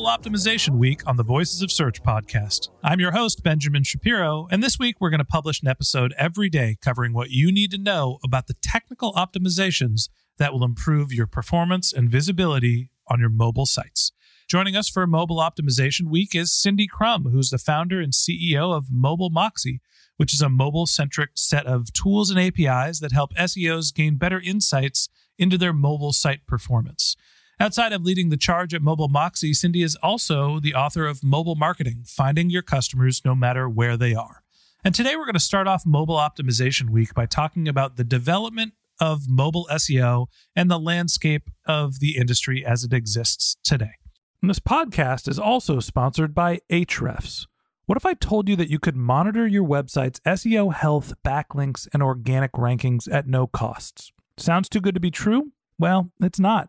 Optimization Week on the Voices of Search podcast. I'm your host, Benjamin Shapiro, and this week we're going to publish an episode every day covering what you need to know about the technical optimizations that will improve your performance and visibility on your mobile sites. Joining us for Mobile Optimization Week is Cindy Krum, who's the founder and CEO of Mobile Moxie, which is a mobile centric set of tools and APIs that help SEOs gain better insights into their mobile site performance. Outside of leading the charge at Mobile Moxie, Cindy is also the author of Mobile Marketing Finding Your Customers No Matter Where They Are. And today we're going to start off Mobile Optimization Week by talking about the development of mobile SEO and the landscape of the industry as it exists today. And this podcast is also sponsored by Ahrefs. What if I told you that you could monitor your website's SEO health, backlinks, and organic rankings at no costs? Sounds too good to be true? Well, it's not,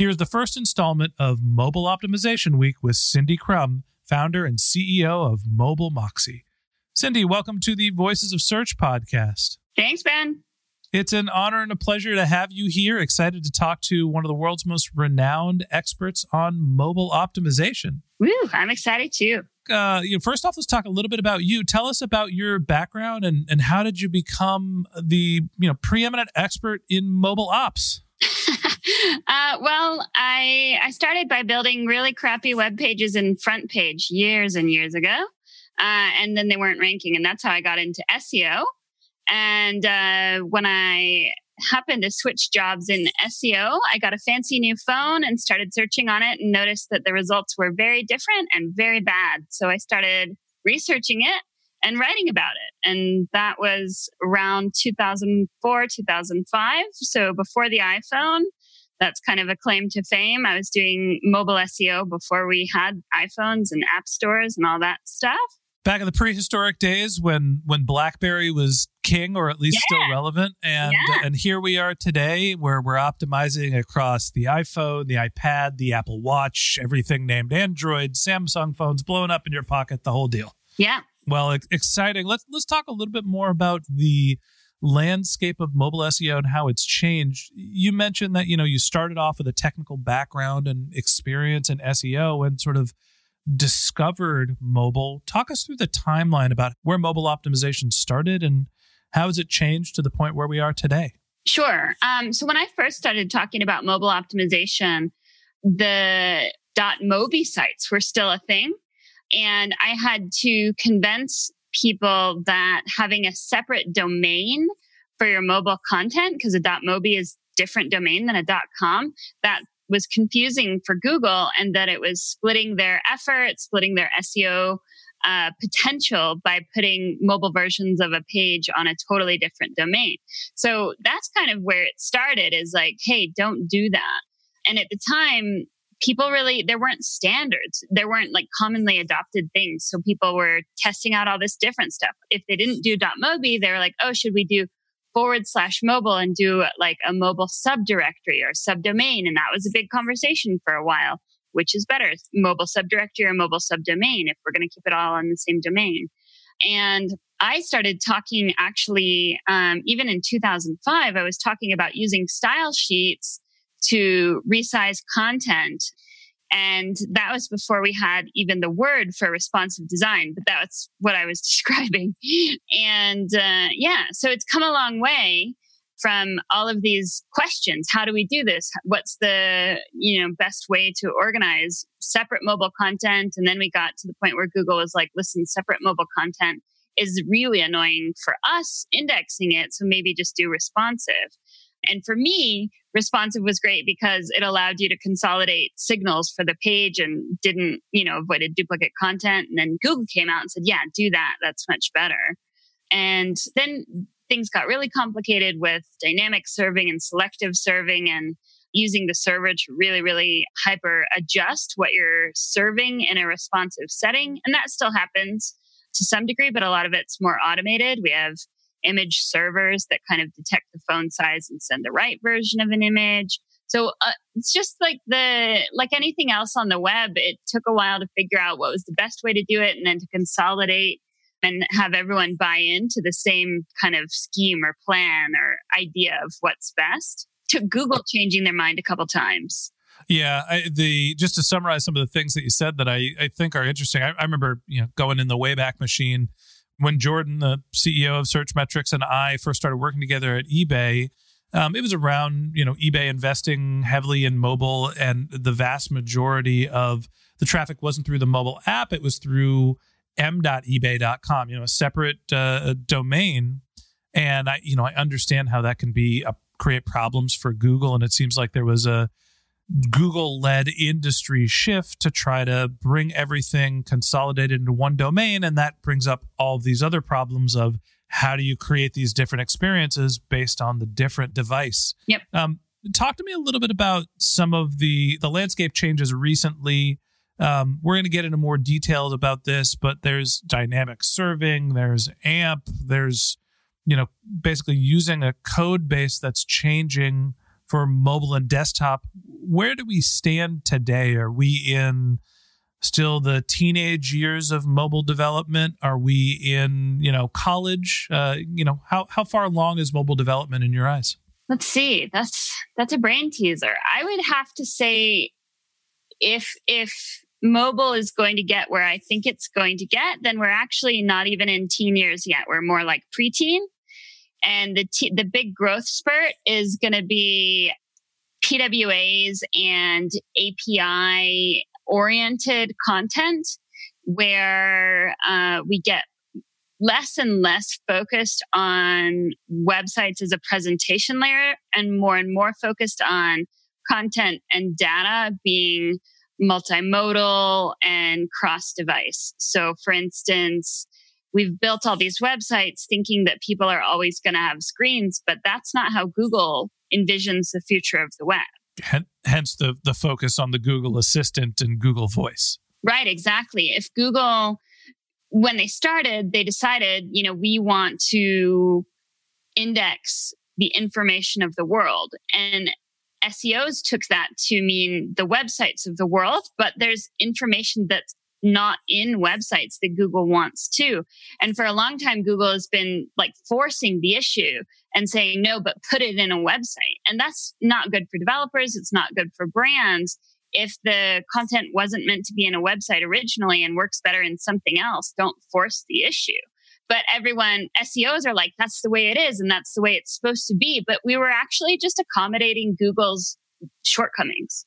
here's the first installment of Mobile Optimization Week with Cindy Krum, founder and CEO of Mobile Moxie. Cindy, welcome to the Voices of Search podcast. Thanks, Ben. It's an honor and a pleasure to have you here. Excited to talk to one of the world's most renowned experts on mobile optimization. Woo, I'm excited too. Uh, you know, first off, let's talk a little bit about you. Tell us about your background and, and how did you become the you know preeminent expert in mobile ops? uh, well, I I started by building really crappy web pages in FrontPage years and years ago, uh, and then they weren't ranking, and that's how I got into SEO. And uh, when I happened to switch jobs in SEO, I got a fancy new phone and started searching on it and noticed that the results were very different and very bad. So I started researching it and writing about it. And that was around 2004, 2005. So before the iPhone, that's kind of a claim to fame. I was doing mobile SEO before we had iPhones and app stores and all that stuff back in the prehistoric days when when blackberry was king or at least yeah. still relevant and yeah. and here we are today where we're optimizing across the iphone the ipad the apple watch everything named android samsung phones blowing up in your pocket the whole deal yeah well exciting let's let's talk a little bit more about the landscape of mobile SEO and how it's changed. You mentioned that you know you started off with a technical background and experience in SEO and sort of discovered mobile. Talk us through the timeline about where mobile optimization started and how has it changed to the point where we are today? Sure. Um, so when I first started talking about mobile optimization, the .mobi sites were still a thing, and I had to convince people that having a separate domain for your mobile content, because a .mobi is different domain than a .com, that was confusing for Google and that it was splitting their effort, splitting their SEO uh, potential by putting mobile versions of a page on a totally different domain. So that's kind of where it started is like, hey, don't do that. And at the time, people really, there weren't standards. There weren't like commonly adopted things. So people were testing out all this different stuff. If they didn't do .mobi, they were like, oh, should we do forward slash mobile and do like a mobile subdirectory or subdomain? And that was a big conversation for a while which is better, mobile subdirectory or mobile subdomain if we're going to keep it all on the same domain. And I started talking actually, um, even in 2005, I was talking about using style sheets to resize content. And that was before we had even the word for responsive design, but that's what I was describing. And uh, yeah, so it's come a long way from all of these questions how do we do this what's the you know best way to organize separate mobile content and then we got to the point where google was like listen separate mobile content is really annoying for us indexing it so maybe just do responsive and for me responsive was great because it allowed you to consolidate signals for the page and didn't you know avoided duplicate content and then google came out and said yeah do that that's much better and then things got really complicated with dynamic serving and selective serving and using the server to really, really hyper adjust what you're serving in a responsive setting. And that still happens to some degree, but a lot of it's more automated. We have image servers that kind of detect the phone size and send the right version of an image. So uh, it's just like the like anything else on the web, it took a while to figure out what was the best way to do it and then to consolidate and have everyone buy into the same kind of scheme or plan or idea of what's best. Took Google changing their mind a couple times. Yeah, I, the just to summarize some of the things that you said that I, I think are interesting. I, I remember you know going in the Wayback Machine when Jordan, the CEO of Searchmetrics, and I first started working together at eBay. Um, it was around you know eBay investing heavily in mobile, and the vast majority of the traffic wasn't through the mobile app; it was through m.ebay.com, you know, a separate uh, domain. And I, you know, I understand how that can be a, create problems for Google. And it seems like there was a Google led industry shift to try to bring everything consolidated into one domain. And that brings up all these other problems of how do you create these different experiences based on the different device? Yep. Um, talk to me a little bit about some of the the landscape changes recently um, we're going to get into more details about this, but there's dynamic serving, there's AMP, there's, you know, basically using a code base that's changing for mobile and desktop. Where do we stand today? Are we in still the teenage years of mobile development? Are we in, you know, college? Uh, you know, how, how far along is mobile development in your eyes? Let's see. That's that's a brain teaser. I would have to say if if mobile is going to get where I think it's going to get, then we're actually not even in teen years yet. We're more like preteen. And the, t- the big growth spurt is going to be PWAs and API oriented content where uh, we get less and less focused on websites as a presentation layer and more and more focused on content and data being multimodal and cross device. So, for instance, we've built all these websites thinking that people are always going to have screens, but that's not how Google envisions the future of the web. Hence the, the focus on the Google Assistant and Google Voice. Right, exactly. If Google, when they started, they decided, you know, we want to index the information of the world. And SEOs took that to mean the websites of the world, but there's information that's not in websites that Google wants to. And for a long time, Google has been like forcing the issue and saying, no, but put it in a website. And that's not good for developers. It's not good for brands. If the content wasn't meant to be in a website originally and works better in something else, don't force the issue but everyone SEOs are like that's the way it is and that's the way it's supposed to be but we were actually just accommodating Google's shortcomings.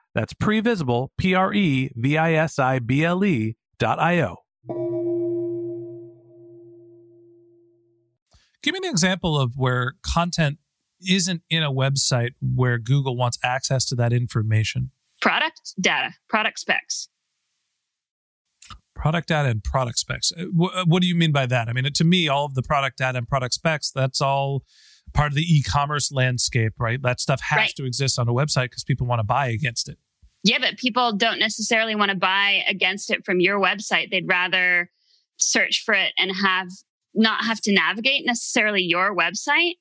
That's previsible, P R E V I S I B L E dot I O. Give me an example of where content isn't in a website where Google wants access to that information. Product data, product specs. Product data and product specs. Uh, What, what do you mean by that? I mean, to me, all of the product data and product specs, that's all part of the e-commerce landscape, right? That stuff has Right. to exist on a website because people want to buy against it. Yeah, but people don't necessarily want to buy against it from your website. They'd rather search for it and have not have to navigate necessarily your website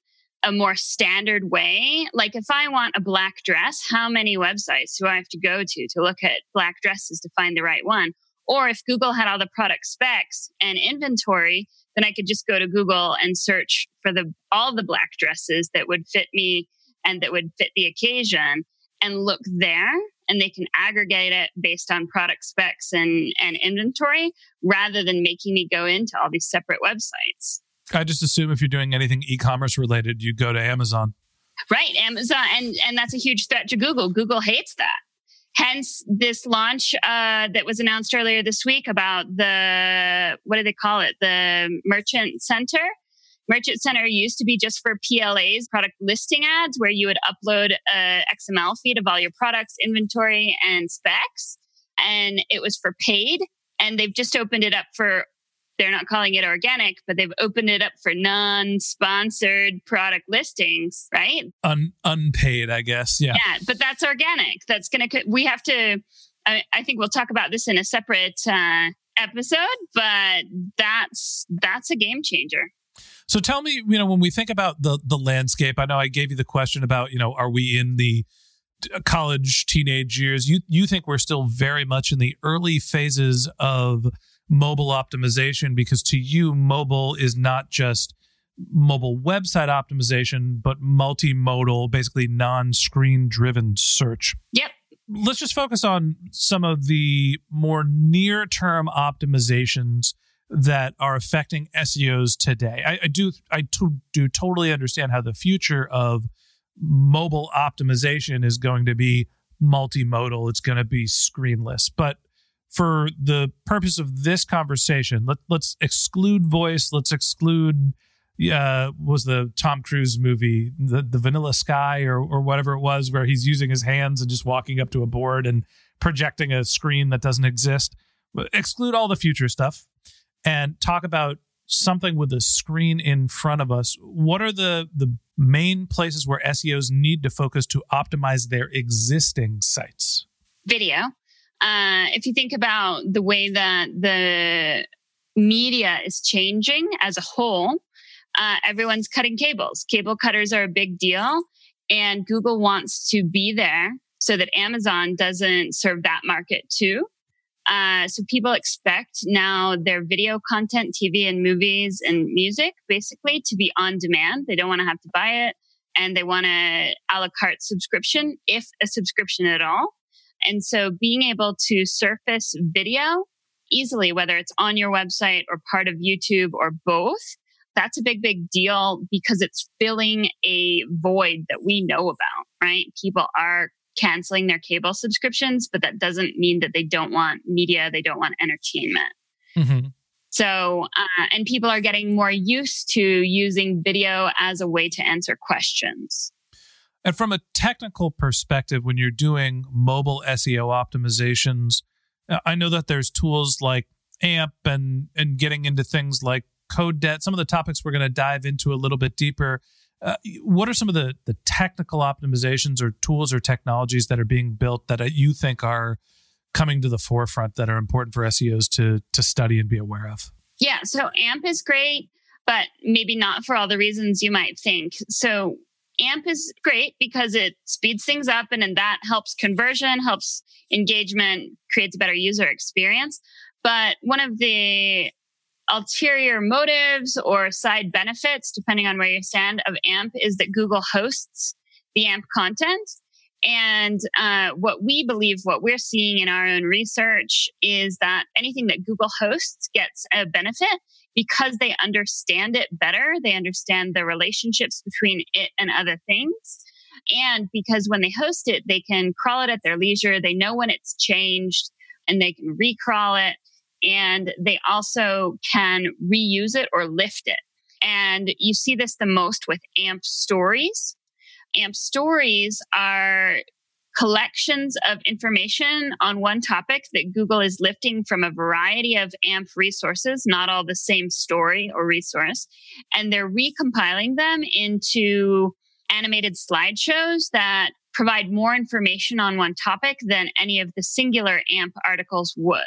a more standard way. Like if I want a black dress, how many websites do I have to go to to look at black dresses to find the right one? Or if Google had all the product specs and inventory, then I could just go to Google and search for the all the black dresses that would fit me and that would fit the occasion and look there and they can aggregate it based on product specs and, and inventory rather than making me go into all these separate websites. I just assume if you're doing anything e-commerce related, you go to Amazon. Right, Amazon, and and that's a huge threat to Google. Google hates that. Hence, this launch uh, that was announced earlier this week about the what do they call it? The Merchant Center. Merchant Center used to be just for PLAs, product listing ads, where you would upload a XML feed of all your products, inventory, and specs, and it was for paid. And they've just opened it up for they're not calling it organic, but they've opened it up for non-sponsored product listings, right? Un- unpaid, I guess. Yeah. Yeah, but that's organic. That's going to, we have to, I, I think we'll talk about this in a separate uh, episode, but that's, that's a game changer. So tell me, you know, when we think about the the landscape, I know I gave you the question about, you know, are we in the college teenage years? You you think we're still very much in the early phases of mobile optimization because to you mobile is not just mobile website optimization but multimodal basically non-screen driven search. Yep. Let's just focus on some of the more near-term optimizations that are affecting SEOs today. I, I do I to, do totally understand how the future of mobile optimization is going to be multimodal. It's going to be screenless. But for the purpose of this conversation, let, let's exclude voice. Let's exclude uh, was the Tom Cruise movie, the, the Vanilla Sky or, or whatever it was, where he's using his hands and just walking up to a board and projecting a screen that doesn't exist. Exclude all the future stuff and talk about something with a screen in front of us. What are the the main places where SEOs need to focus to optimize their existing sites? Video. Uh, if you think about the way that the media is changing as a whole, uh, everyone's cutting cables. Cable cutters are a big deal, and Google wants to be there so that Amazon doesn't serve that market too. Uh, so people expect now their video content, TV and movies and music, basically to be on demand. They don't want to have to buy it, and they want a a la carte subscription, if a subscription at all. And so being able to surface video easily, whether it's on your website or part of YouTube or both, that's a big, big deal because it's filling a void that we know about, right? People are canceling their cable subscriptions, but that doesn't mean that they don't want media, they don't want entertainment. Mm-hmm. So, uh, and people are getting more used to using video as a way to answer questions. And from a technical perspective, when you're doing mobile SEO optimizations, uh, I know that there's tools like AMP and and getting into things like code debt. Some of the topics we're going to dive into a little bit deeper. Uh, what are some of the the technical optimizations or tools or technologies that are being built that uh, you think are coming to the forefront that are important for SEOs to to study and be aware of? Yeah, so AMP is great, but maybe not for all the reasons you might think. So AMP is great because it speeds things up and, and that helps conversion, helps engagement, creates a better user experience. But one of the ulterior motives or side benefits, depending on where you stand, of AMP is that Google hosts the AMP content. And uh, what we believe, what we're seeing in our own research is that anything that Google hosts gets a benefit because they understand it better. They understand the relationships between it and other things. And because when they host it, they can crawl it at their leisure. They know when it's changed and they can recrawl it. And they also can reuse it or lift it. And you see this the most with AMP stories. AMP stories are collections of information on one topic that Google is lifting from a variety of AMP resources, not all the same story or resource, and they're recompiling them into animated slideshows that provide more information on one topic than any of the singular AMP articles would.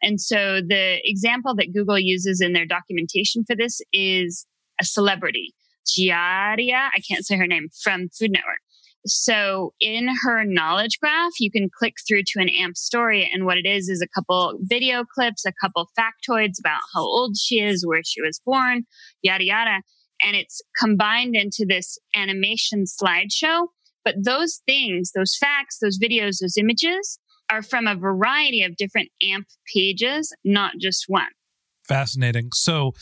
And so the example that Google uses in their documentation for this is a celebrity. Giaria, I can't say her name, from Food Network. So in her knowledge graph, you can click through to an AMP story. And what it is is a couple video clips, a couple factoids about how old she is, where she was born, yada, yada. And it's combined into this animation slideshow. But those things, those facts, those videos, those images are from a variety of different AMP pages, not just one fascinating. So,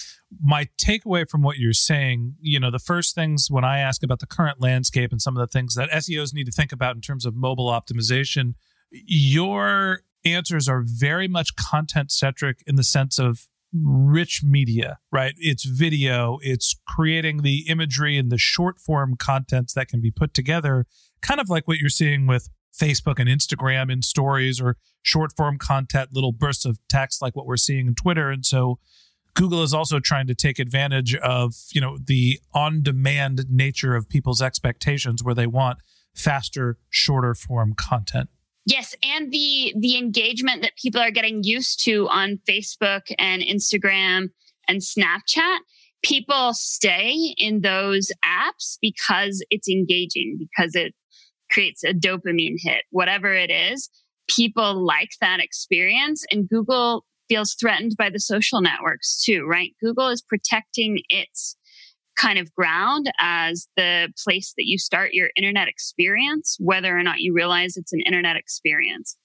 my takeaway from what you're saying, you know, the first things when I ask about the current landscape and some of the things that SEOs need to think about in terms of mobile optimization, your answers are very much content centric in the sense of rich media, right? It's video, it's creating the imagery and the short form contents that can be put together, kind of like what you're seeing with Facebook and Instagram in stories or short form content, little bursts of text like what we're seeing in Twitter. And so Google is also trying to take advantage of, you know, the on demand nature of people's expectations where they want faster, shorter form content. Yes, and the the engagement that people are getting used to on Facebook and Instagram and Snapchat, people stay in those apps because it's engaging, because it creates a dopamine hit, whatever it is. People like that experience, and Google feels threatened by the social networks too, right? Google is protecting its kind of ground as the place that you start your internet experience, whether or not you realize it's an internet experience.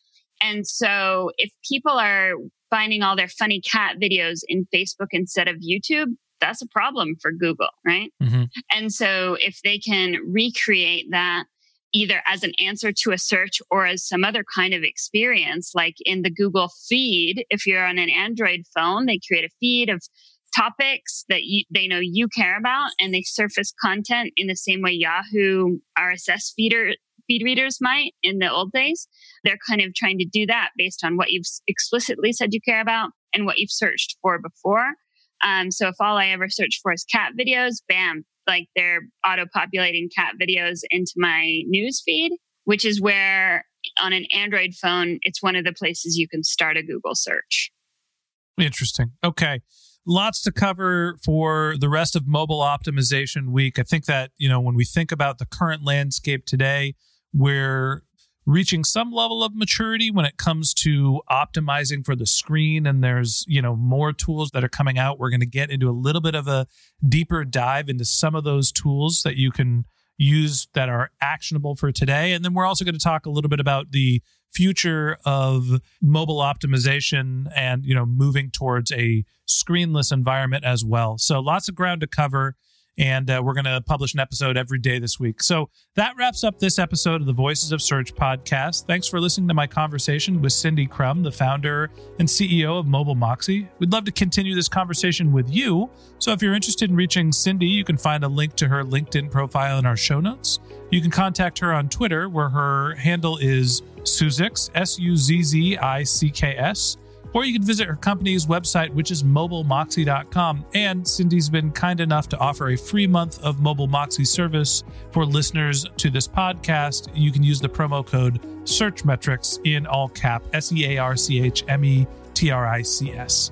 And so if people are finding all their funny cat videos in Facebook instead of YouTube, that's a problem for Google, right? Mm-hmm. And so if they can recreate that either as an answer to a search or as some other kind of experience, like in the Google feed. If you're on an Android phone, they create a feed of topics that you, they know you care about and they surface content in the same way Yahoo RSS feeder feed readers might in the old days. They're kind of trying to do that based on what you've explicitly said you care about and what you've searched for before. Um, so if all I ever search for is cat videos, bam, like they're auto populating cat videos into my news feed, which is where on an Android phone, it's one of the places you can start a Google search. Interesting. Okay. Lots to cover for the rest of mobile optimization week. I think that, you know, when we think about the current landscape today, we're reaching some level of maturity when it comes to optimizing for the screen. And there's you know more tools that are coming out. We're going to get into a little bit of a deeper dive into some of those tools that you can use that are actionable for today. And then we're also going to talk a little bit about the future of mobile optimization and you know moving towards a screenless environment as well. So lots of ground to cover and uh, we're going to publish an episode every day this week. So that wraps up this episode of the Voices of Search podcast. Thanks for listening to my conversation with Cindy Krum, the founder and CEO of Mobile Moxie. We'd love to continue this conversation with you. So if you're interested in reaching Cindy, you can find a link to her LinkedIn profile in our show notes. You can contact her on Twitter, where her handle is Suzzicks, S U Z Z I C K S or you can visit her company's website, which is mobilemoxie.com. And Cindy's been kind enough to offer a free month of Mobile Moxie service for listeners to this podcast. You can use the promo code SearchMetrics in all cap S E A R C H M E T R I C S.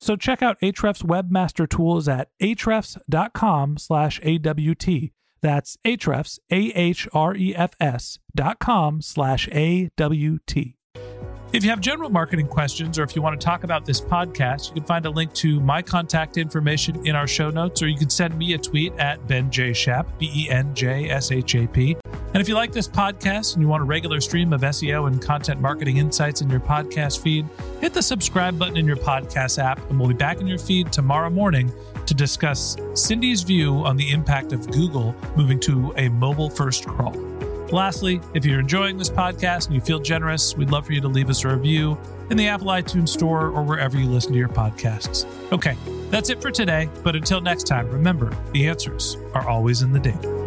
So check out Ahrefs Webmaster Tools at ahrefs.com slash AWT. That's Ahrefs, A-H-R-E-F-S dot com slash A-W-T. If you have general marketing questions or if you want to talk about this podcast, you can find a link to my contact information in our show notes, or you can send me a tweet at Ben J. Shap, B E N J S H A P. And if you like this podcast and you want a regular stream of SEO and content marketing insights in your podcast feed, hit the subscribe button in your podcast app, and we'll be back in your feed tomorrow morning to discuss Cindy's view on the impact of Google moving to a mobile first crawl. Lastly, if you're enjoying this podcast and you feel generous, we'd love for you to leave us a review in the Apple iTunes Store or wherever you listen to your podcasts. Okay, that's it for today, but until next time, remember the answers are always in the data.